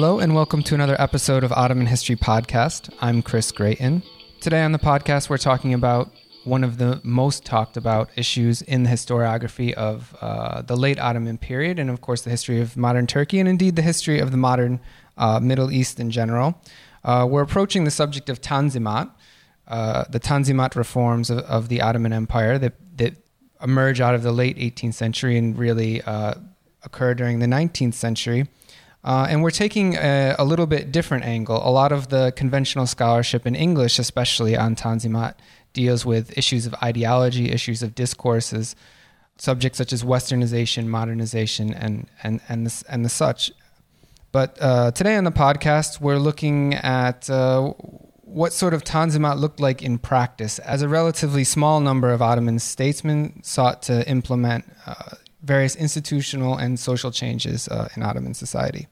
Hello, and welcome to another episode of Ottoman History Podcast. I'm Chris Gratien. Today on the podcast, we're talking about one of the most talked about issues in the historiography of uh, the late Ottoman period, and of course, the history of modern Turkey, and indeed the history of the modern uh, Middle East in general. Uh, we're approaching the subject of Tanzimat, uh, the Tanzimat reforms of, of, the Ottoman Empire that, that emerge out of the late 18th century and really uh, occur during the 19th century. Uh, and we're taking a, a, little bit different angle. A lot of the conventional scholarship in English, especially on Tanzimat, deals with issues of ideology, issues of discourses, subjects such as westernization, modernization, and and and the, and the such. But uh, today on the podcast, we're looking at uh, what sort of Tanzimat looked like in practice as a relatively small number of Ottoman statesmen sought to implement uh, various institutional and social changes uh, in Ottoman society.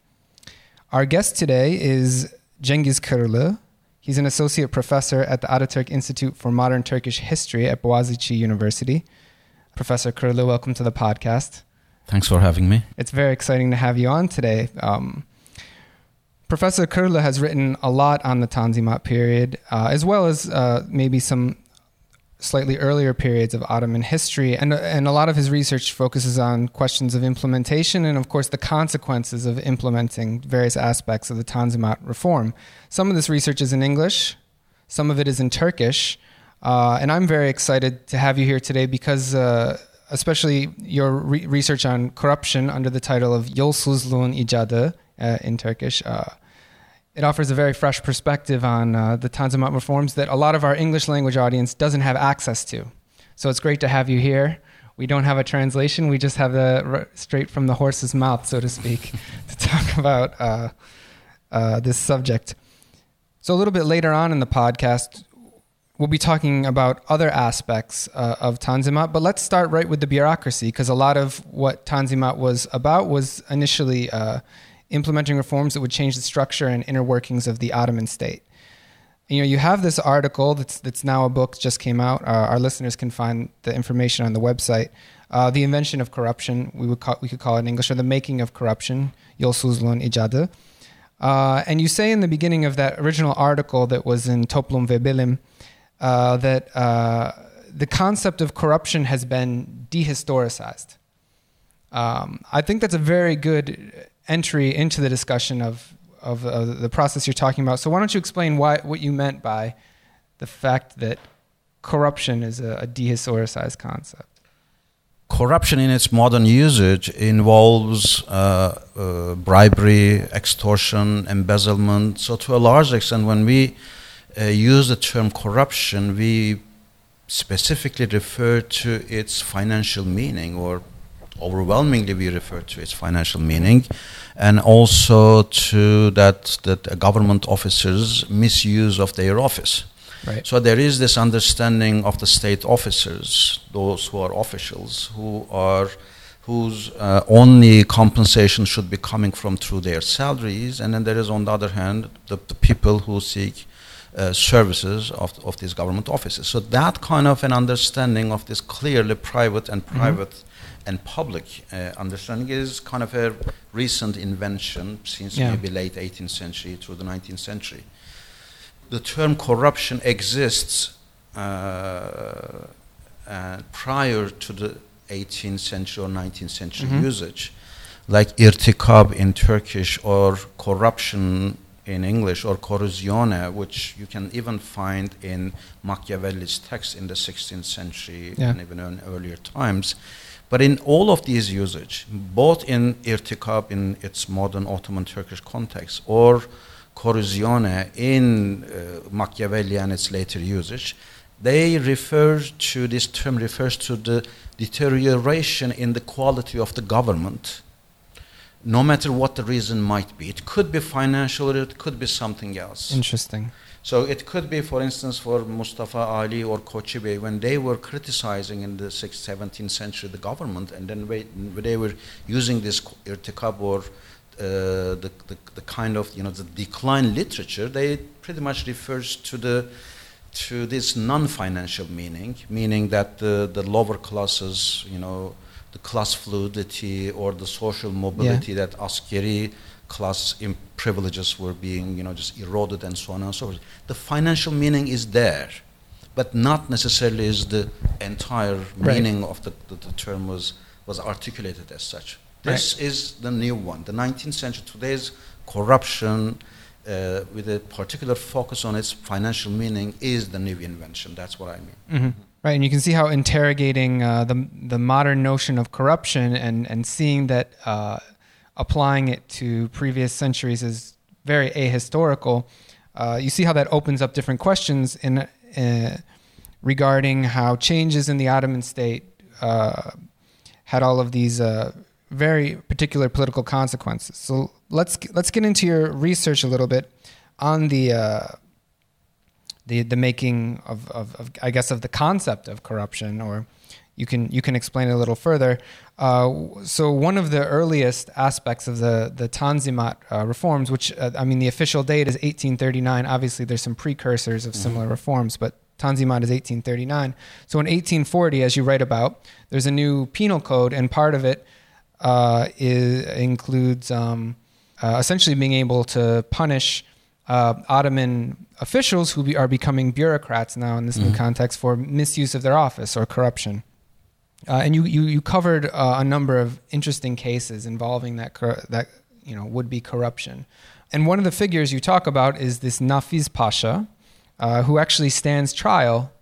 Our guest today is Cengiz Kırlı. He's an associate professor at the Ataturk Institute for Modern Turkish History at Boğaziçi University. Professor Kırlı, welcome to the podcast. Thanks for having me. It's very exciting to have you on today. Um, Professor Kırlı has written a lot on the Tanzimat period, uh, as well as uh, maybe some slightly earlier periods of Ottoman history, and and a lot of his research focuses on questions of implementation and, of course, the consequences of implementing various aspects of the Tanzimat reform. Some of this research is in English, some of it is in Turkish, uh, and I'm very excited to have you here today because. Uh, especially your re- research on corruption under the title of Yolsuzluğun İcadı uh, in Turkish, uh, it offers a very fresh perspective on uh, the Tanzimat reforms that a lot of our English language audience doesn't have access to. So it's great to have you here. We don't have a translation, we just have the straight from the horse's mouth, so to speak, to talk about uh, uh, this subject. So, a little bit later on in the podcast, we'll be talking about other aspects uh, of Tanzimat, but let's start right with the bureaucracy, because a lot of what Tanzimat was about was initially uh, implementing reforms that would change the structure and inner workings of the Ottoman state. You know, you have this article that's that's now a book just came out. Uh, our listeners can find the information on the website. Uh, the invention of corruption, we would call, we could call it in English, or the making of corruption, Yolsuzluğun İcadı. Uh, and you say in the beginning of that original article that was in Toplum ve Bilim uh, that uh, the concept of corruption has been dehistoricized. Um, I think that's a very good entry into the discussion of, of the process you're talking about. So why don't you explain why, what you meant by the fact that corruption is a, a dehistoricized concept? Corruption in its modern usage involves uh, uh, bribery, extortion, embezzlement. So, to a large extent, when we uh, use the term corruption, we specifically refer to its financial meaning or overwhelmingly we refer to its financial meaning, and also to that that government officers' misuse of their office. Right. So there is this understanding of the state officers, those who are officials, who are whose uh, only compensation should be coming from through their salaries, and then there is on the other hand the, the people who seek uh, services of, of these government offices. So that kind of an understanding of this clearly private and mm-hmm. private mm-hmm and public uh, understanding is kind of a recent invention since yeah. maybe late 18th century through the 19th century. The term corruption exists uh, uh, prior to the 18th century or 19th century mm-hmm. usage, like irtikab in Turkish or corruption in English or corruzione, which you can even find in Machiavelli's text in the 16th century yeah. and even in earlier times. But in all of these usage, both in irtikab in its modern Ottoman Turkish context or corruzione in uh, Machiavelli and its later usage, they refer to this term refers to the deterioration in the quality of the government, no matter what the reason might be. It could be financial, it could be something else. Interesting. So it could be, for instance, for Mustafa Ali or Koçi Bey, when they were criticizing in the 16th, 17th century the government, and then they were using this irtikab or uh, the, the, the, kind of you know the decline literature, they pretty much refers to the to this non-financial meaning, meaning that the, the lower classes, you know, the class fluidity or the social mobility yeah. that askeri class privileges were being, you know, just eroded and so on and so forth. The financial meaning is there, but not necessarily is the entire right. meaning of the, the, the, term was, was articulated as such. This right. is the new one. The 19th century, today's corruption, uh, with a particular focus on its financial meaning, is the new invention. That's what I mean. Mm-hmm. Right, and you can see how interrogating uh, the the modern notion of corruption and and seeing that uh, applying it to previous centuries is very ahistorical. Uh, you see how that opens up different questions in uh, regarding how changes in the Ottoman state uh, had all of these uh, very particular political consequences. So let's let's get into your research a little bit on the the the making of, of, of, I guess of the concept of corruption, or you can you can explain it a little further. Uh, so one of the earliest aspects of the the Tanzimat uh, reforms, which uh, I mean the official date is 1839. Obviously, there's some precursors of similar mm-hmm. reforms, but Tanzimat is 1839. So in 1840, as you write about, there's a new penal code, and part of it uh, is, includes um, uh, essentially being able to punish uh, Ottoman officials who be, are becoming bureaucrats now in this mm-hmm. new context for misuse of their office or corruption. Uh, and you, you, you covered uh, a number of interesting cases involving that, cor- that you know, would be corruption. And one of the figures you talk about is this Nafiz Pasha, uh, who actually stands trial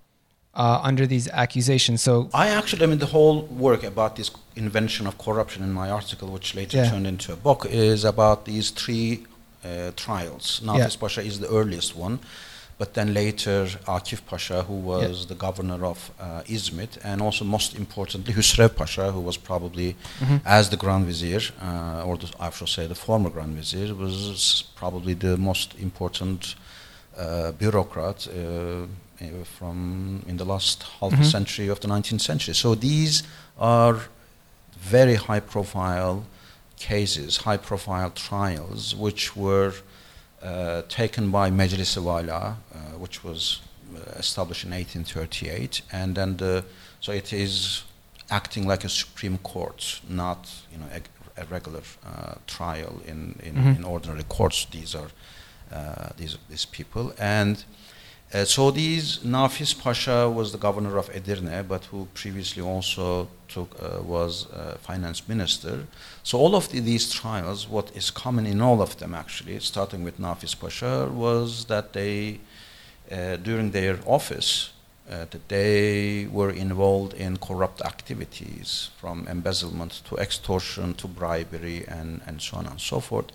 uh, under these accusations. So I actually, I mean, the whole work about this invention of corruption in my article, which later yeah. turned into a book, is about these three uh, trials. Nafiz yeah. Pasha is the earliest one, but then later Akif Pasha, who was yeah. the governor of uh, Izmit, and also most importantly Husrev Pasha, who was probably, mm-hmm. as the Grand Vizier, uh, or the, I should say the former Grand Vizier, was probably the most important uh, bureaucrat uh, from in the last half mm-hmm. century of the 19th century. So these are very high profile cases, high profile trials, which were uh, taken by Majlis Wala, uh, which was uh, established in 1838, and then the, so it is acting like a Supreme Court, not you know a, a regular uh, trial in, in, mm-hmm. in, ordinary courts. These are uh, these these people and uh, so these Nafiz Pasha was the governor of Edirne, but who previously also took, uh, was uh, finance minister. So all of the, these trials, what is common in all of them actually, starting with Nafiz Pasha, was that they, uh, during their office, uh, that they were involved in corrupt activities, from embezzlement to extortion to bribery and, and so on and so forth.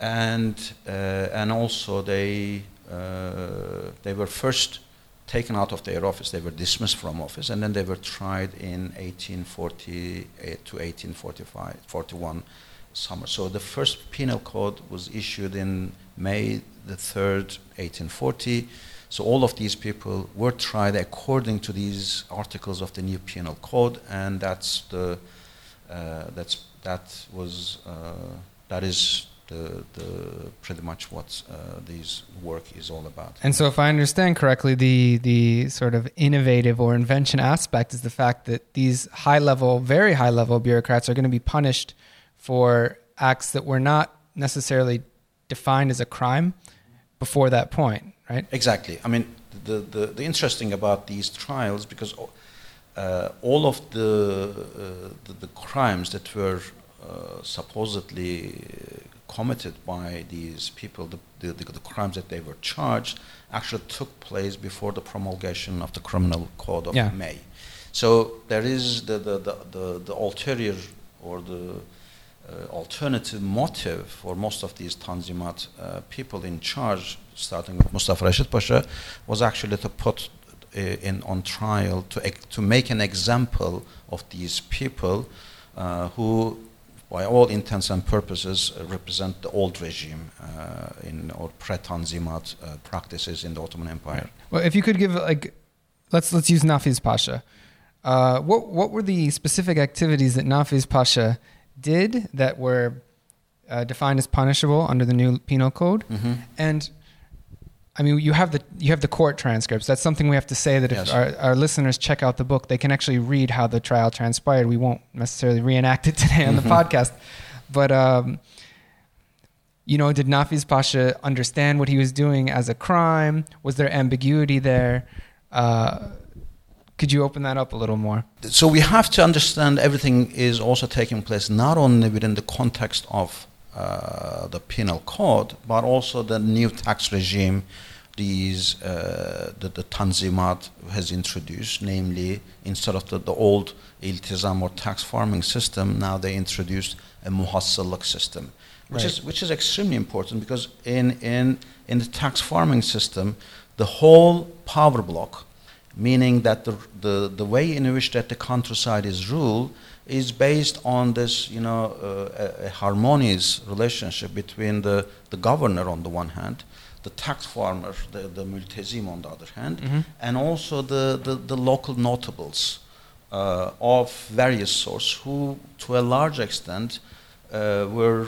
And, uh, and also they uh, they were first taken out of their office, they were dismissed from office, and then they were tried in 1848 to 1845, 41 summer. So the first penal code was issued in May the 3rd, 1840. So all of these people were tried according to these articles of the new penal code, and that's the uh, that's that was uh, that is the, the pretty much what uh, this work is all about. And so, if I understand correctly, the the sort of innovative or invention aspect is the fact that these high level, very high level bureaucrats are going to be punished for acts that were not necessarily defined as a crime before that point, right? Exactly. I mean, the the, the interesting about these trials because. Uh, all of the, uh, the, the crimes that were uh, supposedly committed by these people, the, the, the, crimes that they were charged, actually took place before the promulgation of the criminal code of yeah. May. So there is the, the, the, the, the ulterior or the uh, alternative motive for most of these Tanzimat uh, people in charge, starting with Mustafa Rashid Pasha, was actually to put uh, in on trial to, to make an example of these people who by all intents and purposes, uh, represent the old regime uh, in or pre-Tanzimat uh, practices in the Ottoman Empire. Well, if you could give like, let's let's use Nafiz Pasha. Uh, what what were the specific activities that Nafiz Pasha did that were uh, defined as punishable under the new penal code? Mm-hmm. And I mean, you have the you have the court transcripts. That's something we have to say that if Yes. our, our listeners check out the book, they can actually read how the trial transpired. We won't necessarily reenact it today on the podcast, but um, you know, did Nafiz Pasha understand what he was doing as a crime? Was there ambiguity there? Uh, could you open that up a little more? so we have to understand everything is also taking place not only within the context of uh, the penal code, but also the new tax regime these uh, the, the Tanzimat has introduced, namely instead of the, the old iltizam or tax farming system, now they introduced a muhassıllık system, which Right. is which is extremely important because in in in the tax farming system, the whole power block meaning that the, the, the way in which that the countryside is ruled is based on this, you know, uh, a, a harmonious relationship between the, the governor on the one hand, the tax farmer, the, the multezim on the other hand, Mhm. and also the, the, the local notables uh, of various sorts who, to a large extent, uh, were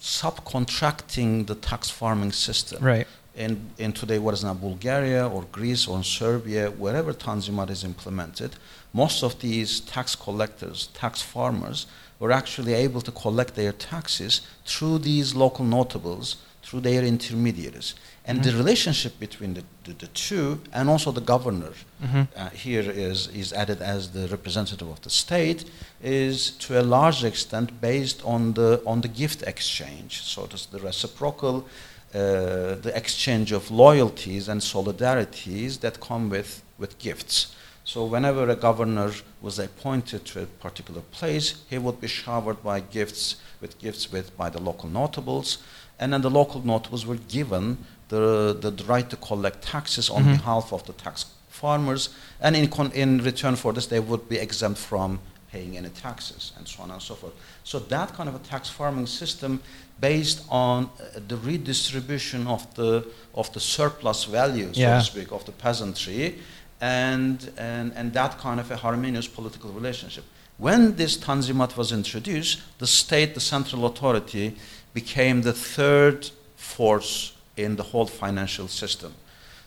subcontracting the tax farming system Right. in, in today what is now Bulgaria or Greece or Serbia, wherever Tanzimat is implemented, most of these tax collectors, tax farmers, were actually able to collect their taxes through these local notables, through their intermediaries. And the relationship between the, the, the two, and also the governor, Mhm. uh, here is, is added as the representative of the state, is to a large extent based on the, on the gift exchange. So it is the reciprocal uh, the exchange of loyalties and solidarities that come with, with gifts. So whenever a governor was appointed to a particular place, he would be showered by gifts with gifts with by the local notables, and then the local notables were given the, the, right to collect taxes on Mhm. behalf of the tax farmers, and in, con- in return for this, they would be exempt from paying any taxes, and so on and so forth. So that kind of a tax farming system, based on uh, the redistribution of the of the surplus value, so Yeah. to speak, of the peasantry, and, and and that kind of a harmonious political relationship. When this Tanzimat was introduced, the state, the central authority, became the third force in the whole financial system.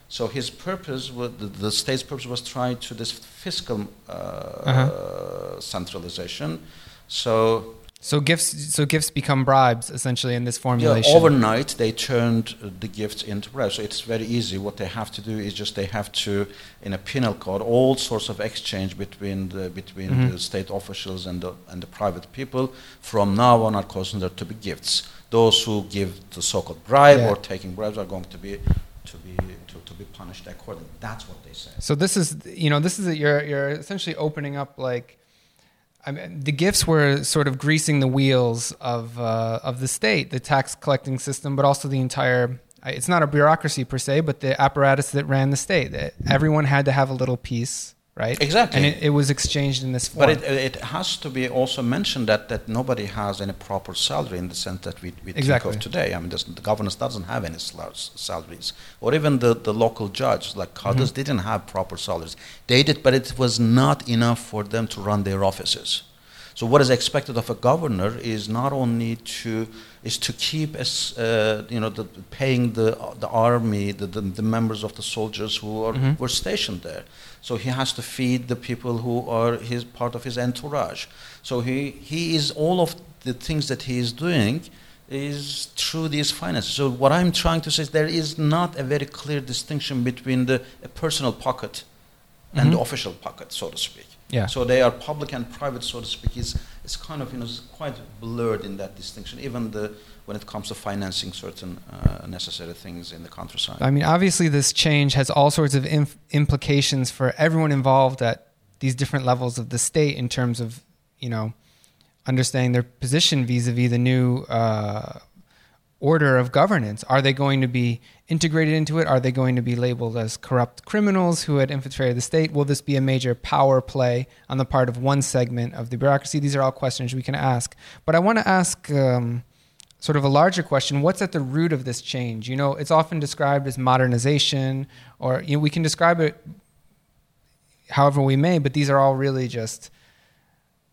So his purpose, was, the, state's purpose, was trying to this fiscal uh, Uh-huh. centralization. So So gifts, so gifts become bribes essentially in this formulation. yeah, overnight they turned the gifts into bribes. So it's very easy. What they have to do is just they have to, in a penal code, all sorts of exchange between the between Mhm. the state officials and the and the private people. From now on, are considered to be gifts. Those who give the so-called bribe Yeah. or taking bribes are going to be to be to, to be punished accordingly. That's what they say. So this is, you know, this is a, you're you're essentially opening up like, I mean, the gifts were sort of greasing the wheels of uh, of the state, the tax collecting system, but also the entire. It's not a bureaucracy per se, but the apparatus that ran the state. That everyone had to have a little piece, right? Exactly. and it, it was exchanged in this form. But it, it has to be also mentioned that, that nobody has any proper salary in the sense that we, we Exactly. think of today. I mean, the governance doesn't have any salaries. Or even the, the local judge, like Qadis, didn't have proper salaries. They did, but it was not enough for them to run their offices. So what is expected of a governor is not only to is to keep as uh, you know the, paying the the army the, the, the members of the soldiers who are, Mhm. were stationed there. So he has to feed the people who are his part of his entourage. So he he is all of the things that he is doing is through these finances. So what I'm trying to say is there is not a very clear distinction between the a personal pocket and mm-hmm. the official pocket, so to speak. Yeah. So they are public and private, so to speak. Is it's kind of you know it's quite blurred in that distinction. Even the when it comes to financing certain uh, necessary things in the countryside. I mean, obviously, this change has all sorts of inf- implications for everyone involved at these different levels of the state in terms of, you know, understanding their position vis-a-vis the new uh, order of governance. Are they going to be integrated into it? Are they going to be labeled as corrupt criminals who had infiltrated the state? Will this be a major power play on the part of one segment of the bureaucracy? These are all questions we can ask. But I want to ask. Um, sort of a larger question what's at the root of this change you know it's often described as modernization or you know, we can describe it however we may but these are all really just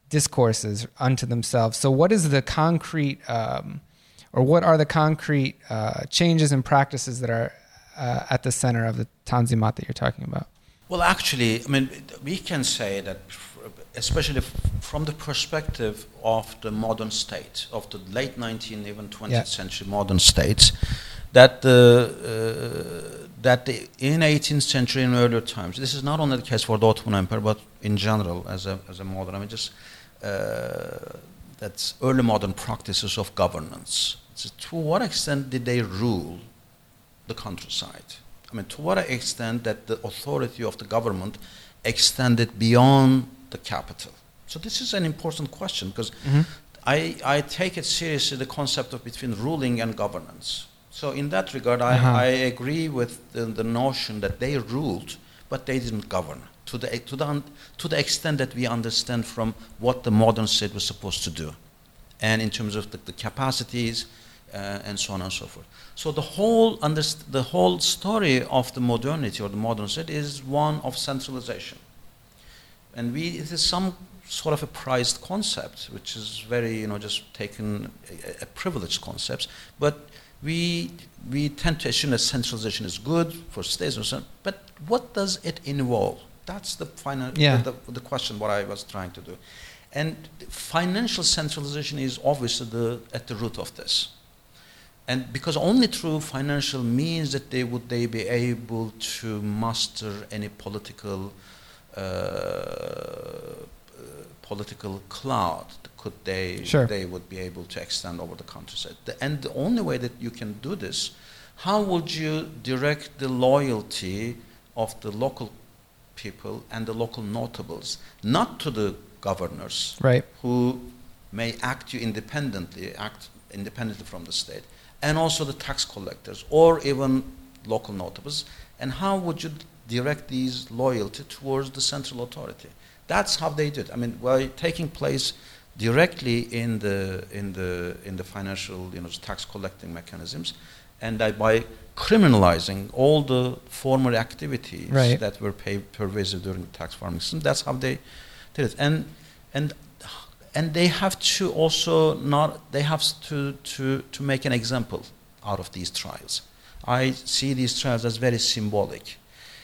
discourses unto themselves so what is the concrete um, or what are the concrete uh, changes and practices that are uh, at the center of the Tanzimat that you're talking about? Well, actually, I mean, we can say that, especially from the perspective of the modern state, of the late 19th, even 20th yeah. century modern states, that the uh, that the, in 18th century and earlier times, this is not only the case for the Ottoman Empire, but in general as a as a modern, I mean, just uh, that's early modern practices of governance. So to what extent did they rule the countryside? I mean, to what extent that the authority of the government extended beyond the capital? So this is an important question because mm-hmm. I, I take it seriously the concept of between ruling and governance. So in that regard, I, uh-huh. I agree with the, the, notion that they ruled, but they didn't govern to the, to, the, to the extent that we understand from what the modern state was supposed to do, and in terms of the, the capacities uh, and so on and so forth. So the whole, underst- the whole story of the modernity or the modern state is one of centralization. And we, it is some sort of a prized concept, which is very, you know, just taken a, a privileged concept. But we, we tend to assume that centralization is good for states, but what does it involve? That's the final, yeah. the, the question what I was trying to do. And financial centralization is obviously the, at the root of this and because only through financial means that they would they be able to master any political Uh, political cloud could they sure. they would be able to extend over the countryside and the only way that you can do this how would you direct the loyalty of the local people and the local notables not to the governors right who may act you independently act independently from the state and also the tax collectors or even local notables? And how would you direct these loyalty towards the central authority? That's how they did. I mean, by taking place directly in the in the in the financial you know tax collecting mechanisms, and by criminalizing all the former activities right. that were pervasive during the tax farming system. That's how they did it. And and and they have to also not they have to, to, to make an example out of these trials i see these trials as very symbolic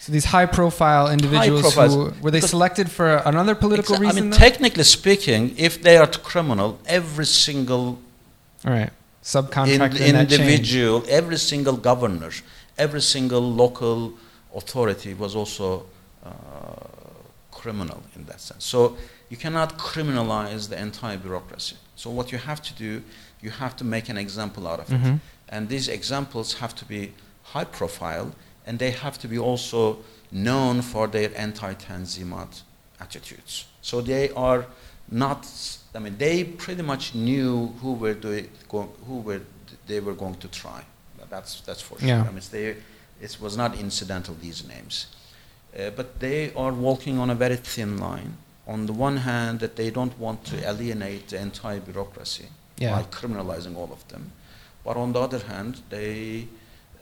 so these high profile individuals high who were they selected for another political exa- reason i mean though? technically speaking if they are criminal every single all right subcontractor in, individual every single governor every single local authority was also uh, criminal in that sense so you cannot criminalize the entire bureaucracy. So what you have to do, you have to make an example out of mm-hmm. it. And these examples have to be high profile and they have to be also known for their anti-Tanzimat attitudes. So they are not, I mean, they pretty much knew who were, doing, who were they were going to try. That's, that's for sure. Yeah. I mean, they, it was not incidental, these names. Uh, but they are walking on a very thin line on the one hand, that they don't want to alienate the entire bureaucracy yeah. by criminalizing all of them, but on the other hand, they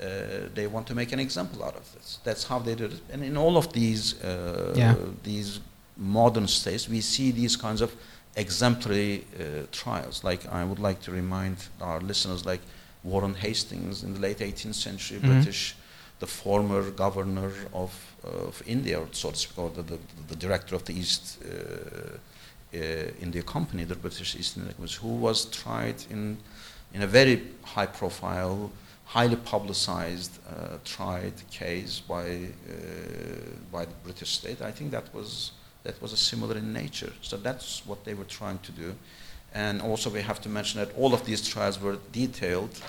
uh, they want to make an example out of this. That's how they did it. And in all of these uh, yeah. these modern states, we see these kinds of exemplary uh, trials. Like I would like to remind our listeners, like Warren Hastings in the late 18th century, mm-hmm. British, the former governor of of India, so to speak, or the, the, the director of the East uh, uh, India Company, the British East India Company, who was tried in, in a very high profile, highly publicized, uh, tried case by, by the British state. I think that was, that was a similar in nature. So that's what they were trying to do. And also, we have to mention that all of these trials were detailed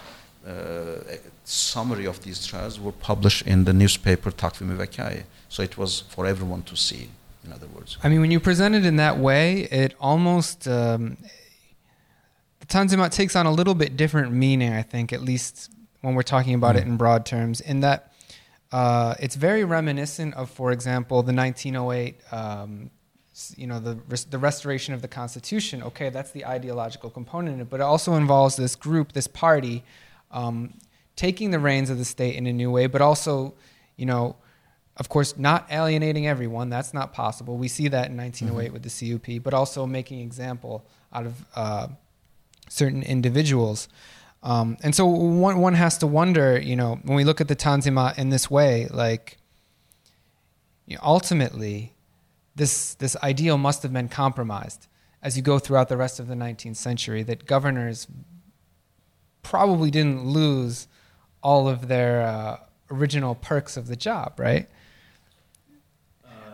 uh, summary of these trials were published in the newspaper Takvim Vekaye. So it was for everyone to see, in other words. I mean, when you present it in that way, it almost, um, Tanzimat takes on a little bit different meaning, I think, at least when we're talking about mm. it in broad terms, in that uh, it's very reminiscent of, for example, the 1908 um, you know the the restoration of the constitution okay that's the ideological component but it also involves this group this party um, taking the reins of the state in a new way, but also, you know, of course, not alienating everyone. That's not possible. We see that in 1908 mm-hmm. with the CUP, but also making example out of uh, certain individuals. Um, and so one one has to wonder, you know, when we look at the Tanzimat in this way, like you know, ultimately, this this ideal must have been compromised as you go throughout the rest of the 19th century. That governors probably didn't lose all of their uh, original perks of the job, right?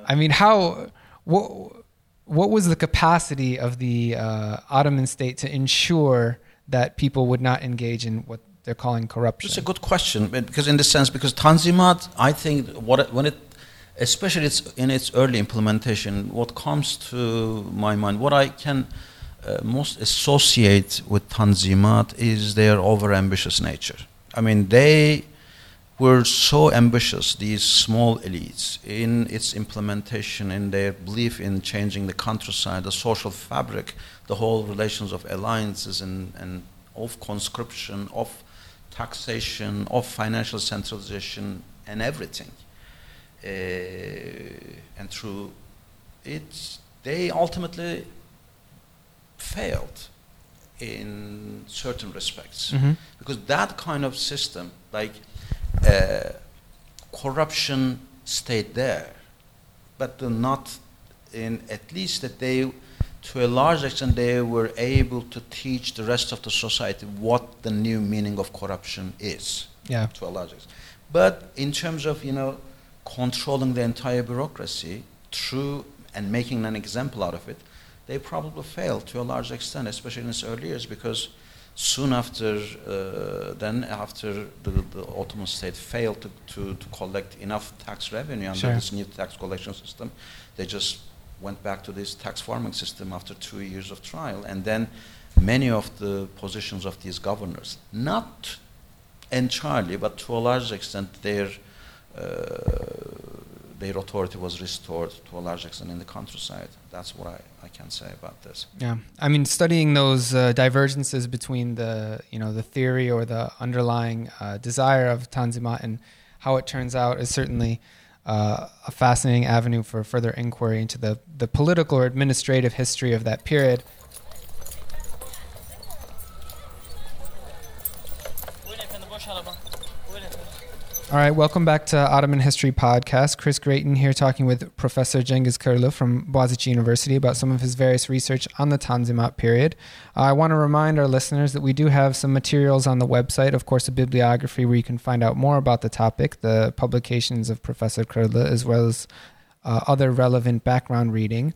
I mean, how what what was the capacity of the uh, Ottoman state to ensure that people would not engage in what they're calling corruption? It's a good question because, in the sense, because Tanzimat, I think what when it, especially it's in its early implementation, what comes to my mind, what I can uh, most associate with Tanzimat is their overambitious nature. I mean, they were so ambitious, these small elites, in its implementation, in their belief in changing the countryside, the social fabric, the whole relations of alliances and, and of conscription, of taxation, of financial centralization, and everything. Uh, and through it, they ultimately failed in certain respects. Mm-hmm. Because that kind of system, like uh, corruption stayed there, but not in at least that they, to a large extent, they were able to teach the rest of the society what the new meaning of corruption is. Yeah. To a large extent, but in terms of you know controlling the entire bureaucracy through and making an example out of it, they probably failed to a large extent, especially in its early years, because soon after uh, then after the, the, Ottoman state failed to, to, to, collect enough tax revenue under sure. this new tax collection system, they just went back to this tax farming system after two years of trial. And then many of the positions of these governors, not entirely, but to a large extent, their uh, their authority was restored to a large extent in the countryside. That's what I, I can say about this. Yeah, I mean, studying those uh, divergences between the you know the theory or the underlying uh, desire of Tanzimat and how it turns out is certainly uh, a fascinating avenue for further inquiry into the the political or administrative history of that period. All right, welcome back to Ottoman History Podcast. Chris Gratien here talking with Professor Cengiz Kırlı from Boğaziçi University about some of his various research on the Tanzimat period. I want to remind our listeners that we do have some materials on the website, of course, a bibliography where you can find out more about the topic, the publications of Professor Kırlı, as well as uh, other relevant background reading.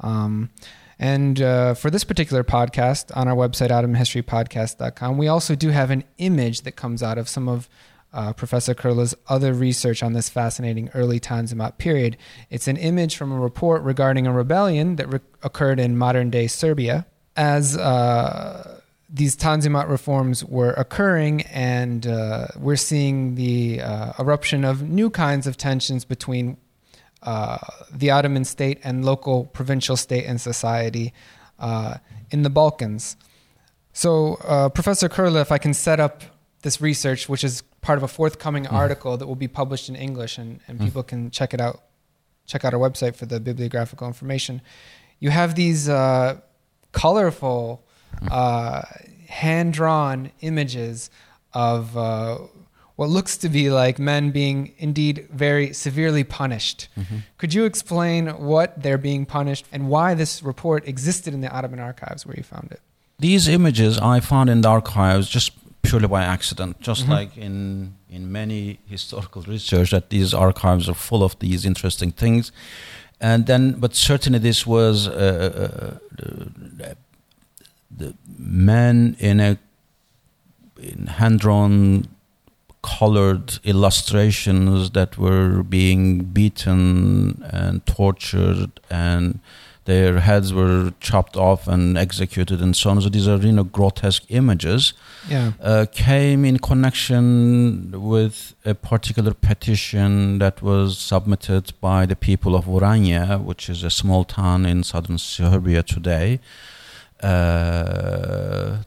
Um, and uh, for this particular podcast on our website, ottomanhistorypodcast.com, we also do have an image that comes out of some of uh, Professor Kırlı's other research on this fascinating early Tanzimat period. It's an image from a report regarding a rebellion that re- occurred in modern day Serbia. As uh, these Tanzimat reforms were occurring, and uh, we're seeing the uh, eruption of new kinds of tensions between uh, the Ottoman state and local provincial state and society uh, in the Balkans. So, Professor Kırlı, if I can set up this research, which is part of a forthcoming mm. article that will be published in English, and, and mm. people can check it out. Check out our website for the bibliographical information. You have these uh, colorful, mm. uh, hand drawn images of uh, what looks to be like men being indeed very severely punished. Mm-hmm. Could you explain what they're being punished and why this report existed in the Ottoman archives where you found it? These images I found in the archives just purely by accident, just mm-hmm. like in in many historical research that these archives are full of these interesting things. And then, but certainly this was uh, uh, uh the men in a in hand-drawn colored illustrations that were being beaten and tortured and their heads were chopped off and executed and so on. So these are you know grotesque images. Yeah. Uh, came in connection with a particular petition that was submitted by the people of Vranje, which is a small town in southern Serbia today, uh,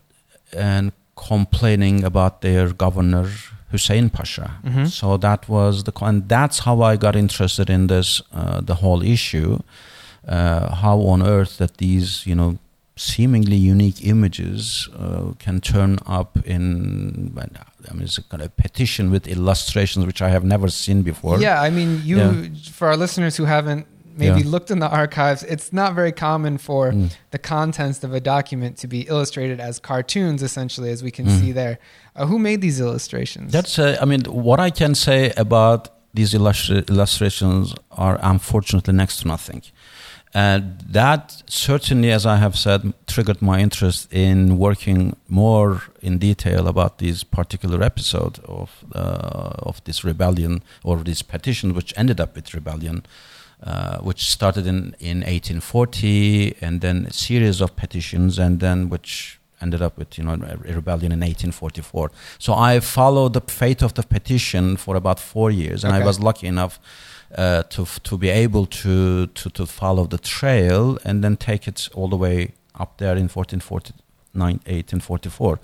and complaining about their governor Hussein Pasha. Mm-hmm. So that was the and that's how I got interested in this uh, the whole issue uh, how on earth that these you know seemingly unique images uh, can turn up in I mean it's a kind of petition with illustrations which I have never seen before. Yeah, I mean you yeah. for our listeners who haven't maybe yeah. looked in the archives, it's not very common for mm. the contents of a document to be illustrated as cartoons essentially as we can mm. see there. Uh, who made these illustrations? That's uh, I mean what I can say about these illustra- illustrations are unfortunately next to nothing. And that certainly, as I have said, triggered my interest in working more in detail about this particular episode of uh, of this rebellion or this petition, which ended up with rebellion, uh, which started in in 1840, and then a series of petitions, and then which ended up with you know a rebellion in 1844. So I followed the fate of the petition for about four years, and okay. I was lucky enough uh, to to be able to, to to follow the trail and then take it all the way up there in 1449 1844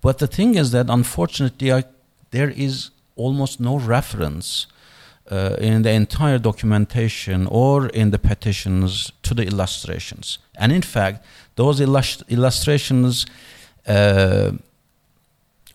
but the thing is that unfortunately I, there is almost no reference uh, in the entire documentation or in the petitions to the illustrations. And in fact those illust- illustrations uh,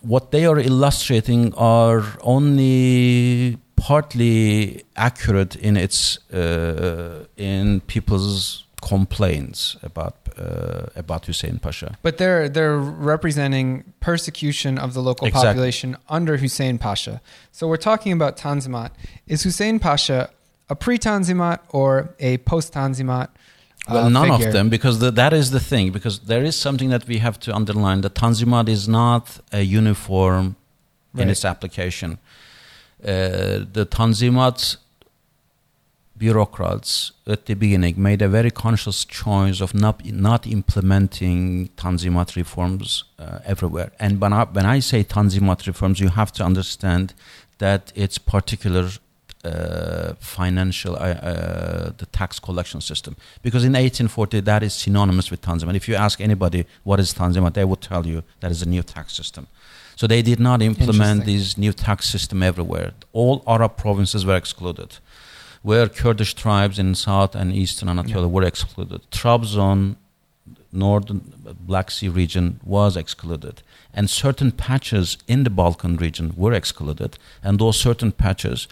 what they are illustrating are only partly accurate in its uh, in people's complaints about uh, about Hussein Pasha. But they're they're representing persecution of the local exactly. population under Hussein Pasha. So we're talking about Tanzimat. Is Hussein Pasha a pre-Tanzimat or a post-Tanzimat? Uh, well, none figure? of them, because the, that is the thing. Because there is something that we have to underline: that Tanzimat is not a uniform right. in its application. Uh, the Tanzimat bureaucrats at the beginning made a very conscious choice of not not implementing Tanzimat reforms uh, everywhere. And when I, when I say Tanzimat reforms, you have to understand that it's particular uh, financial uh, uh, the tax collection system because in 1840 that is synonymous with Tanzimat. If you ask anybody what is Tanzimat, they would tell you that is a new tax system. So they did not implement this new tax system everywhere. All Arab provinces were excluded, where Kurdish tribes in south and eastern Anatolia yeah. were excluded. Trabzon, northern Black Sea region was excluded, and certain patches in the Balkan region were excluded, and those certain patches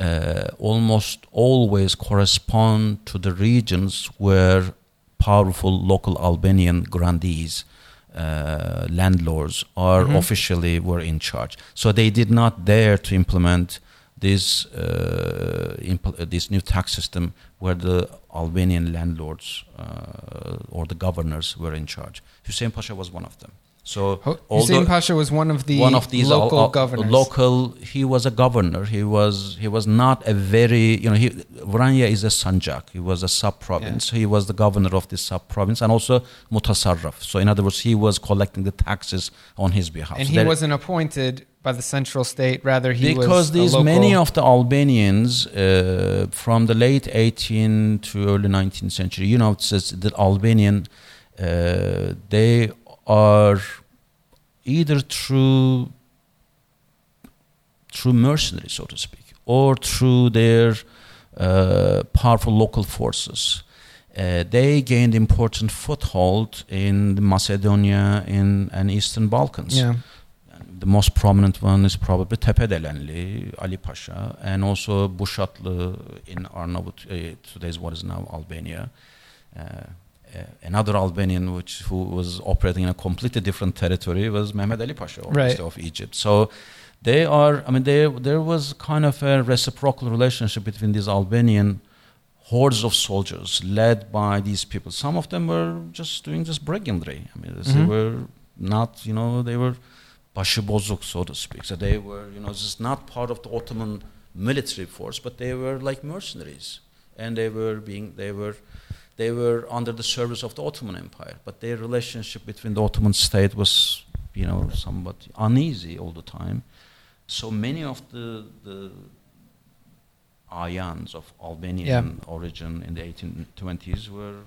uh, almost always correspond to the regions where powerful local Albanian grandees uh, landlords or mm-hmm. officially were in charge. So they did not dare to implement this uh, impl- this new tax system where the Albanian landlords uh, or the governors were in charge. Hussein Pasha was one of them. So Hussein Pasha was one of the one of these local al- governors. Local, he was a governor. He was he was not a very you know he Vranya is a sanjak. He was a sub province. Yeah. He was the governor of this sub province and also mutasarraf. So in other words, he was collecting the taxes on his behalf. And he wasn't appointed by the central state. Rather, he because these many of the Albanians uh, from the late 18th to early 19th century, you know, it says the Albanian uh, they are either through through mercenaries, so to speak, or through their uh, powerful local forces. Uh, they gained important foothold in Macedonia in and Eastern Balkans. Yeah. The most prominent one is probably Tepedelenli, Ali Pasha, and also Bushatlı in Arnavut, uh, today's what is now Albania. Uh, another Albanian which who was operating in a completely different territory was Mehmed Ali Pasha right. of Egypt. So they are I mean there there was kind of a reciprocal relationship between these Albanian hordes of soldiers led by these people. Some of them were just doing just brigandry. I mean mm-hmm. they were not you know they were başıbozuk so to speak. So they were you know just not part of the Ottoman military force, but they were like mercenaries, and they were being they were they were under the service of the Ottoman Empire, but their relationship between the Ottoman state was, you know, somewhat uneasy all the time. So many of the the Ayans of Albanian yeah. origin in the 1820s were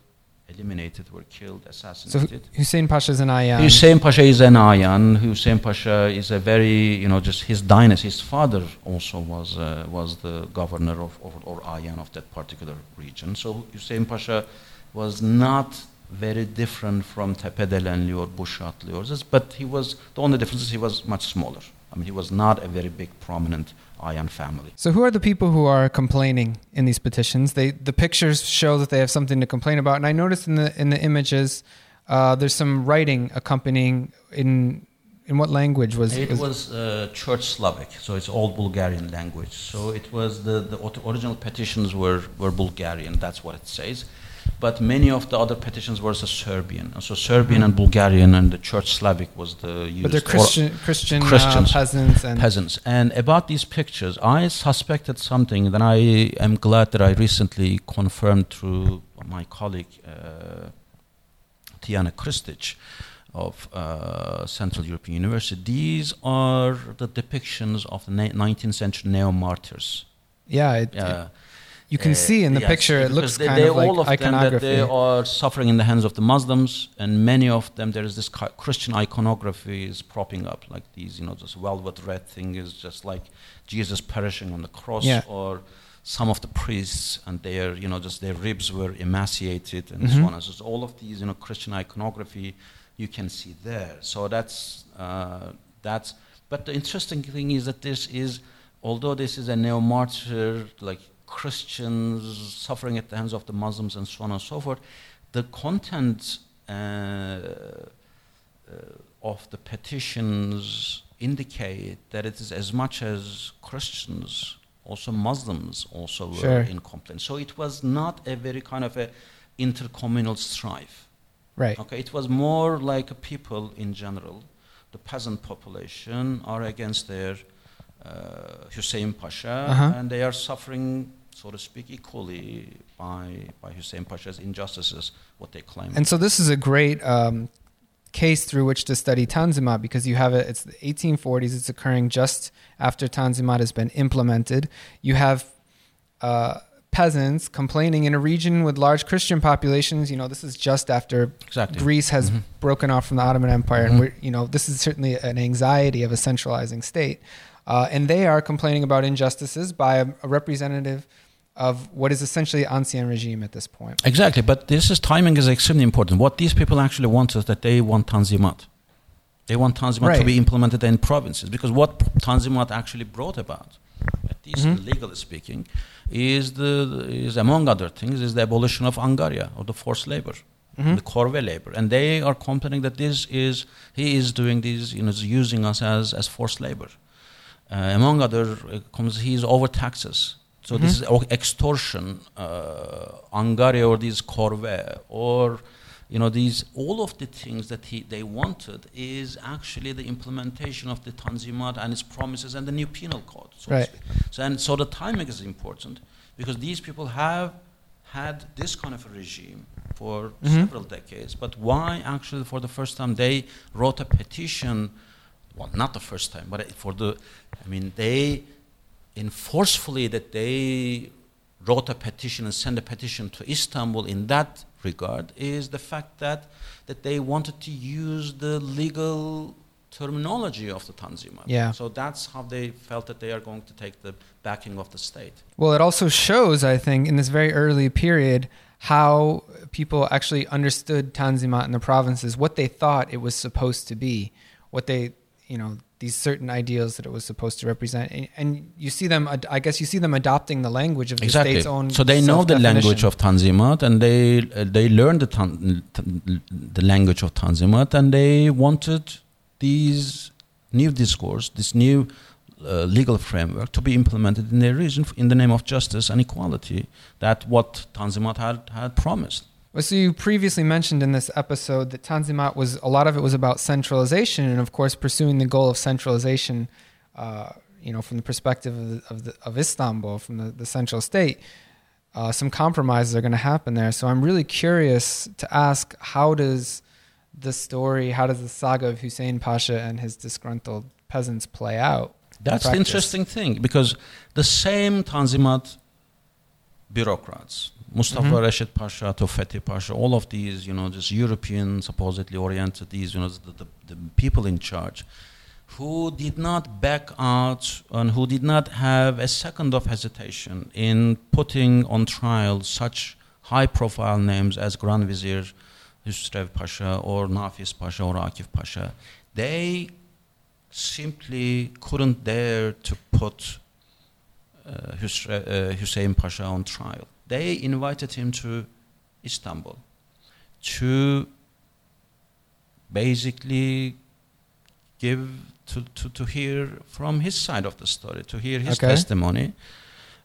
eliminated, were killed, assassinated. So Hussein Pasha is an Ayan. Hussein Pasha is an Ayan. Hussein Pasha is a very, you know, just his dynasty. His father also was uh, was the governor of, of or Ayan of that particular region. So Hussein Pasha was not very different from Tepedelenli or Bushatli or this, but he was, the only difference is he was much smaller. I mean, he was not a very big, prominent Ayan family. So, who are the people who are complaining in these petitions? They the pictures show that they have something to complain about, and I noticed in the in the images uh, there's some writing accompanying in in what language was it? Was, was uh, Church Slavic, so it's old Bulgarian language. So it was the the original petitions were were Bulgarian. That's what it says but many of the other petitions were Serbian. And so Serbian and Bulgarian and the Church Slavic was the used. But they're Christian, Christian uh, peasants and peasants. And about these pictures, I suspected something that I am glad that I recently confirmed through my colleague uh, Tijana Krstić of uh, Central European University. These are the depictions of the 19th century neo martyrs. Yeah, it, it you can uh, see in the yes, picture it looks they, kind they, of like all of iconography. They are suffering in the hands of the Muslims, and many of them there is this Christian iconography is propping up, like these, you know, this velvet red thing is just like Jesus perishing on the cross, yeah. or some of the priests and their, you know, just their ribs were emaciated and mm-hmm. so on. And so all of these, you know, Christian iconography you can see there. So that's uh, that's. But the interesting thing is that this is, although this is a neo-martyr like Christians suffering at the hands of the Muslims and so on and so forth, the content uh, uh, of the petitions indicate that it is as much as Christians, also Muslims also were in complaint. So it was not a very kind of a intercommunal strife. Right. Okay, it was more like a people in general. The peasant population are against their Hussein Pasha, uh-huh. and they are suffering so to speak, equally by, by Hussein Pasha's injustices, what they claim. And so this is a great um, case through which to study Tanzimat because you have it, it's the 1840s, it's occurring just after Tanzimat has been implemented. You have uh, peasants complaining in a region with large Christian populations. You know, this is just after exactly. Greece has mm-hmm. broken off from the Ottoman Empire, mm-hmm. and we're, you know, this is certainly an anxiety of a centralizing state. Uh, and they are complaining about injustices by a, a representative of what is essentially ancien regime at this point. Exactly, but this is timing is extremely important. What these people actually want is that they want Tanzimat. They want Tanzimat right. to be implemented in provinces because what Tanzimat actually brought about, at least mm-hmm. legally speaking, is the is among other things is the abolition of Angaria or the forced labor. Mm-hmm. the corvée labor, and they are complaining that this is he is doing this, you know, using us as as forced labor. Uh, among other, uh, he is overtaxes so mm-hmm. this is extortion, uh, Angaria or these corvée or you know these all of the things that he, they wanted is actually the implementation of the Tanzimat and its promises and the new penal code. So right. So and so the timing is important because these people have had this kind of a regime for mm-hmm. several decades. But why actually for the first time they wrote a petition? Well, not the first time, but for the I mean they in forcefully that they wrote a petition and sent a petition to Istanbul in that regard is the fact that that they wanted to use the legal terminology of the Tanzimat. Yeah. So that's how they felt that they are going to take the backing of the state. Well, it also shows, I think, in this very early period, how people actually understood Tanzimat in the provinces, what they thought it was supposed to be, what they, you know, these certain ideals that it was supposed to represent. And, and, you see them i guess you see them adopting the language of the exactly. state's own so they know the language of tanzimat and they uh, they learned the, tan, the language of tanzimat and they wanted these new discourse this new uh, legal framework to be implemented in their region in the name of justice and equality. That what tanzimat had had promised well, so you previously mentioned in this episode that Tanzimat was a lot of it was about centralization, and of course pursuing the goal of centralization. Uh, you know, from the perspective of, the, of, the, of Istanbul, from the, the central state, uh, some compromises are going to happen there. So I'm really curious to ask, how does the story, how does the saga of Hussein Pasha and his disgruntled peasants play out? That's in the interesting thing because the same Tanzimat bureaucrats, Mustafa mm-hmm. Rashid Pasha to Fethi Pasha, all of these, you know, just European, supposedly oriented, these, you know, the, the, the, people in charge, who did not back out and who did not have a second of hesitation in putting on trial such high profile names as Grand Vizier Hüsrev Pasha or Nafiz Pasha or Akif Pasha, they simply couldn't dare to put uh, uh, Hussein Pasha on trial. They invited him to Istanbul to basically give to, to, to hear from his side of the story, to hear his okay. testimony.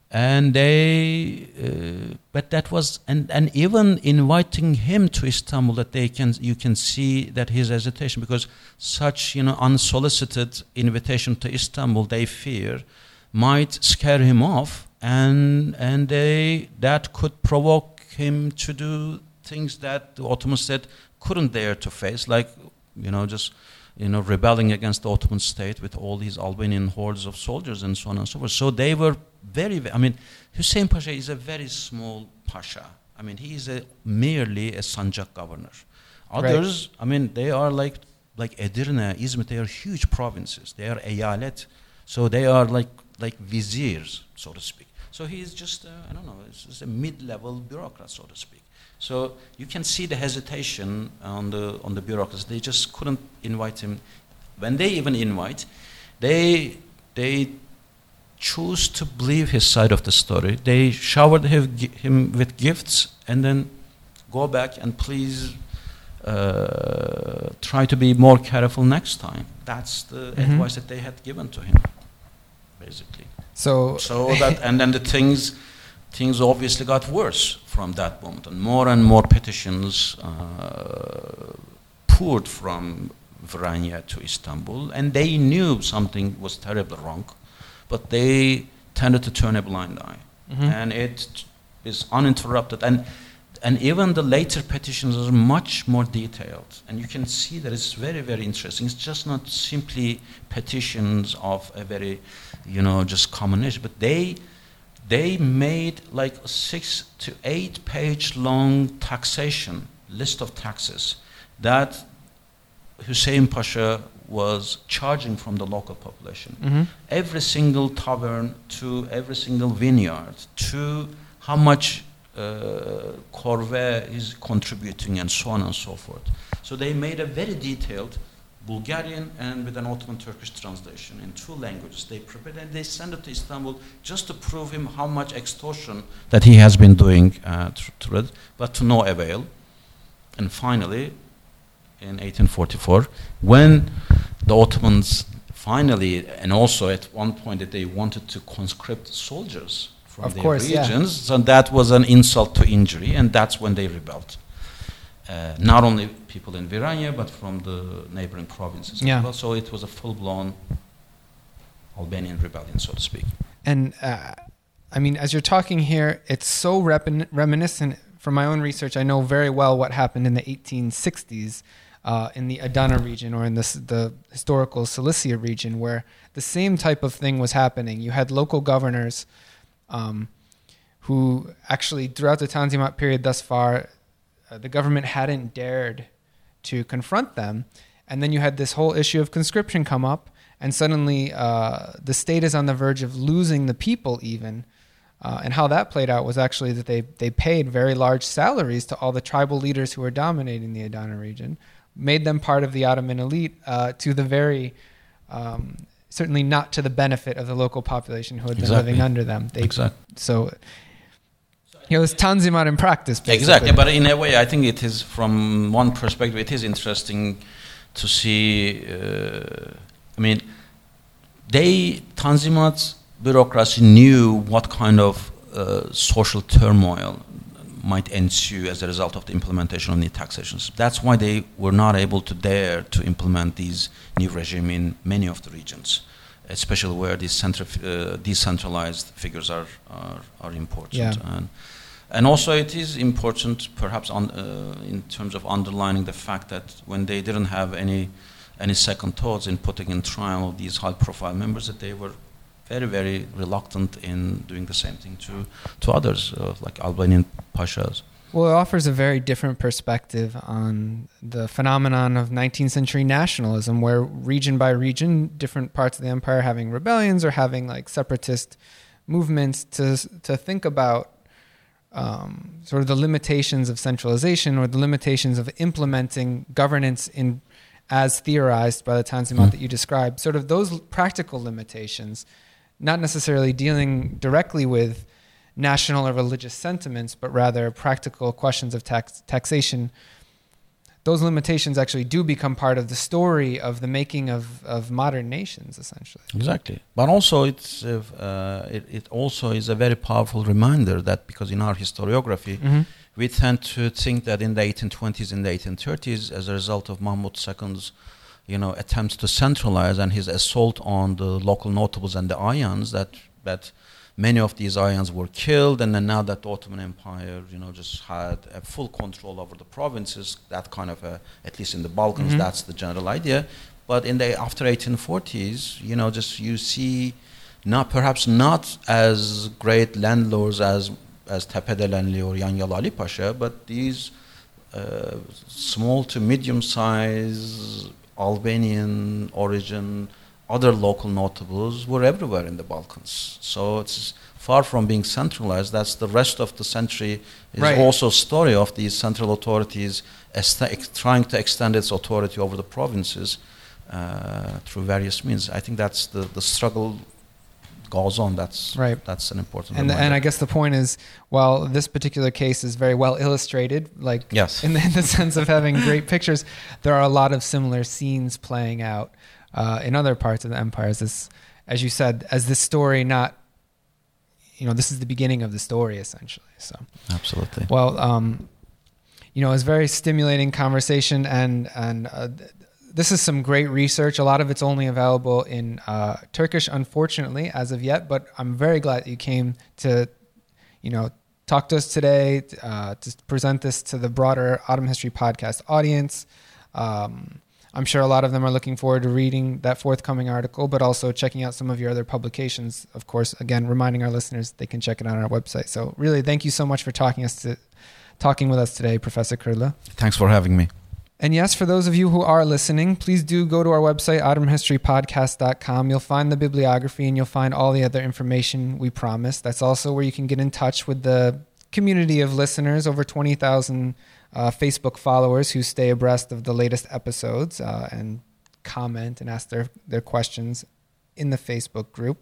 And they, uh, but that was, and, and even inviting him to Istanbul, that they can, you can see that his hesitation, because such, you know, unsolicited invitation to Istanbul, they fear, might scare him off, and and they that could provoke him to do things that the Ottomans said couldn't dare to face, like, you know, just you know, rebelling against the Ottoman state with all these Albanian hordes of soldiers and so on and so forth. So they were very, I mean, Hussein Pasha is a very small pasha. I mean, he is a, merely a Sanjak governor. Others, right. I mean, they are like like Edirne, Izmit, they are huge provinces. They are eyalet. So they are like like viziers, so to speak. So he is just, uh, I don't know, it's, a mid-level bureaucrat, so to speak. So you can see the hesitation on the on the bureaucrats. They just couldn't invite him. When they even invite, they they choose to believe his side of the story. They showered him with gifts and then go back and please uh, try to be more careful next time. That's the mm-hmm. advice that they had given to him, basically. So, so that and then the things things obviously got worse from that moment and more and more petitions uh, poured from Vranja to Istanbul and they knew something was terribly wrong but they tended to turn a blind eye. Mm-hmm. and it is uninterrupted. And and even the later petitions are much more detailed. And you can see that it's very very interesting. It's just not simply petitions of a very you know just common issue but they they made like a six to eight page long taxation list of taxes that Hussein Pasha was charging from the local population. Mm-hmm. Every single tavern to every single vineyard to how much uh, corvée is contributing and so on and so forth. So they made a very detailed Bulgarian and with an Ottoman Turkish translation in two languages. They prepared and they sent it to Istanbul just to prove him how much extortion that he has been doing uh, it, but to no avail. And finally, in 1844, when the Ottomans finally, and also at one point that they wanted to conscript soldiers from of their course, regions, yeah. so that was an insult to injury, and that's when they rebelled. Uh, not only people in Vranja, but from the neighboring provinces yeah. as well. So it was a full blown Albanian rebellion, so to speak. And uh, I mean, as you're talking here, it's so reminiscent from my own research. I know very well what happened in the 1860s uh, in the Adana region or in the, the historical Cilicia region, where the same type of thing was happening. You had local governors um, who actually, throughout the Tanzimat period thus far, uh, the government hadn't dared to confront them. And then you had this whole issue of conscription come up, and suddenly uh, the state is on the verge of losing the people, even. Uh, and how that played out was actually that they, they paid very large salaries to all the tribal leaders who were dominating the Adana region, made them part of the Ottoman elite uh, to the very, um, certainly not to the benefit of the local population who had been living under them. They, exactly. So it was Tanzimat in practice. Basically. Exactly, but in a way, I think it is from one perspective, it is interesting to see. Uh, I mean, they Tanzimat bureaucracy knew what kind of uh, social turmoil might ensue as a result of the implementation of new taxations. That's why they were not able to dare to implement these new regime in many of the regions, especially where these uh, decentralized figures are are, are important. Yeah. And, and also, it is important, perhaps, on, uh, in terms of underlining the fact that when they didn't have any any second thoughts in putting in trial these high-profile members, that they were very, very reluctant in doing the same thing to to others, uh, like Albanian pashas. Well, it offers a very different perspective on the phenomenon of 19th century nationalism, where region by region, different parts of the empire having rebellions or having like separatist movements to to think about um, sort of the limitations of centralization or the limitations of implementing governance in as theorized by the Tanzimat Mm. that you described, sort of those practical limitations, not necessarily dealing directly with national or religious sentiments, but rather practical questions of tax, taxation. Those limitations actually do become part of the story of the making of, of modern nations, essentially. Exactly, but also it's uh, uh, it, it also is a very powerful reminder that because in our historiography Mm-hmm. we tend to think that in the 1820s and the 1830s, as a result of Mahmud II's you know attempts to centralize and his assault on the local notables and the ayans, that that many of these ayans were killed, and then now that the Ottoman Empire you know just had a full control over the provinces, that kind of a, at least in the Balkans, Mhm. that's the general idea. But in the after 1840s, you know, just you see not perhaps not as great landlords as as Tepedelenli or Yanyalı Ali Pasha, but these uh, small to medium size Albanian origin, other local notables were everywhere in the Balkans. So it's far from being centralized. That's the rest of the century is Right. also a story of these central authorities est- trying to extend its authority over the provinces uh, through various means. I think that's the, the struggle goes on. That's Right. That's an important. And, reminder. and I guess the point is, while this particular case is very well illustrated, like Yes. in, the, in the sense of having great pictures, there are a lot of similar scenes playing out uh, in other parts of the empire. As this, as you said, as this story not, you know, this is the beginning of the story essentially. So, Absolutely. well, um, you know, it it's very stimulating conversation, and and uh, th- this is some great research. A lot of it's only available in uh, Turkish, unfortunately, as of yet. But I'm very glad that you came to, you know, talk to us today uh, to present this to the broader Ottoman History Podcast audience. Um, I'm sure a lot of them are looking forward to reading that forthcoming article, but also checking out some of your other publications. Of course, again, reminding our listeners they can check it out on our website. So, really, thank you so much for talking us to talking with us today, Professor Kırlı. Thanks for having me. And yes, for those of you who are listening, please do go to our website, ottomanhistorypodcast.com. You'll find the bibliography and you'll find all the other information we promised. That's also where you can get in touch with the community of listeners, over 20,000 uh, Facebook followers who stay abreast of the latest episodes uh, and comment and ask their, their questions in the Facebook group.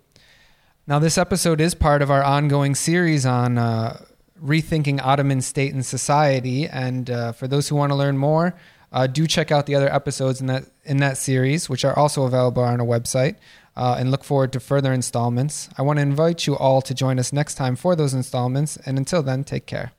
Now, this episode is part of our ongoing series on uh, rethinking Ottoman state and society. And uh, for those who want to learn more, uh, do check out the other episodes in that in that series, which are also available on our website. Uh, and look forward to further installments. I want to invite you all to join us next time for those installments. And until then, take care.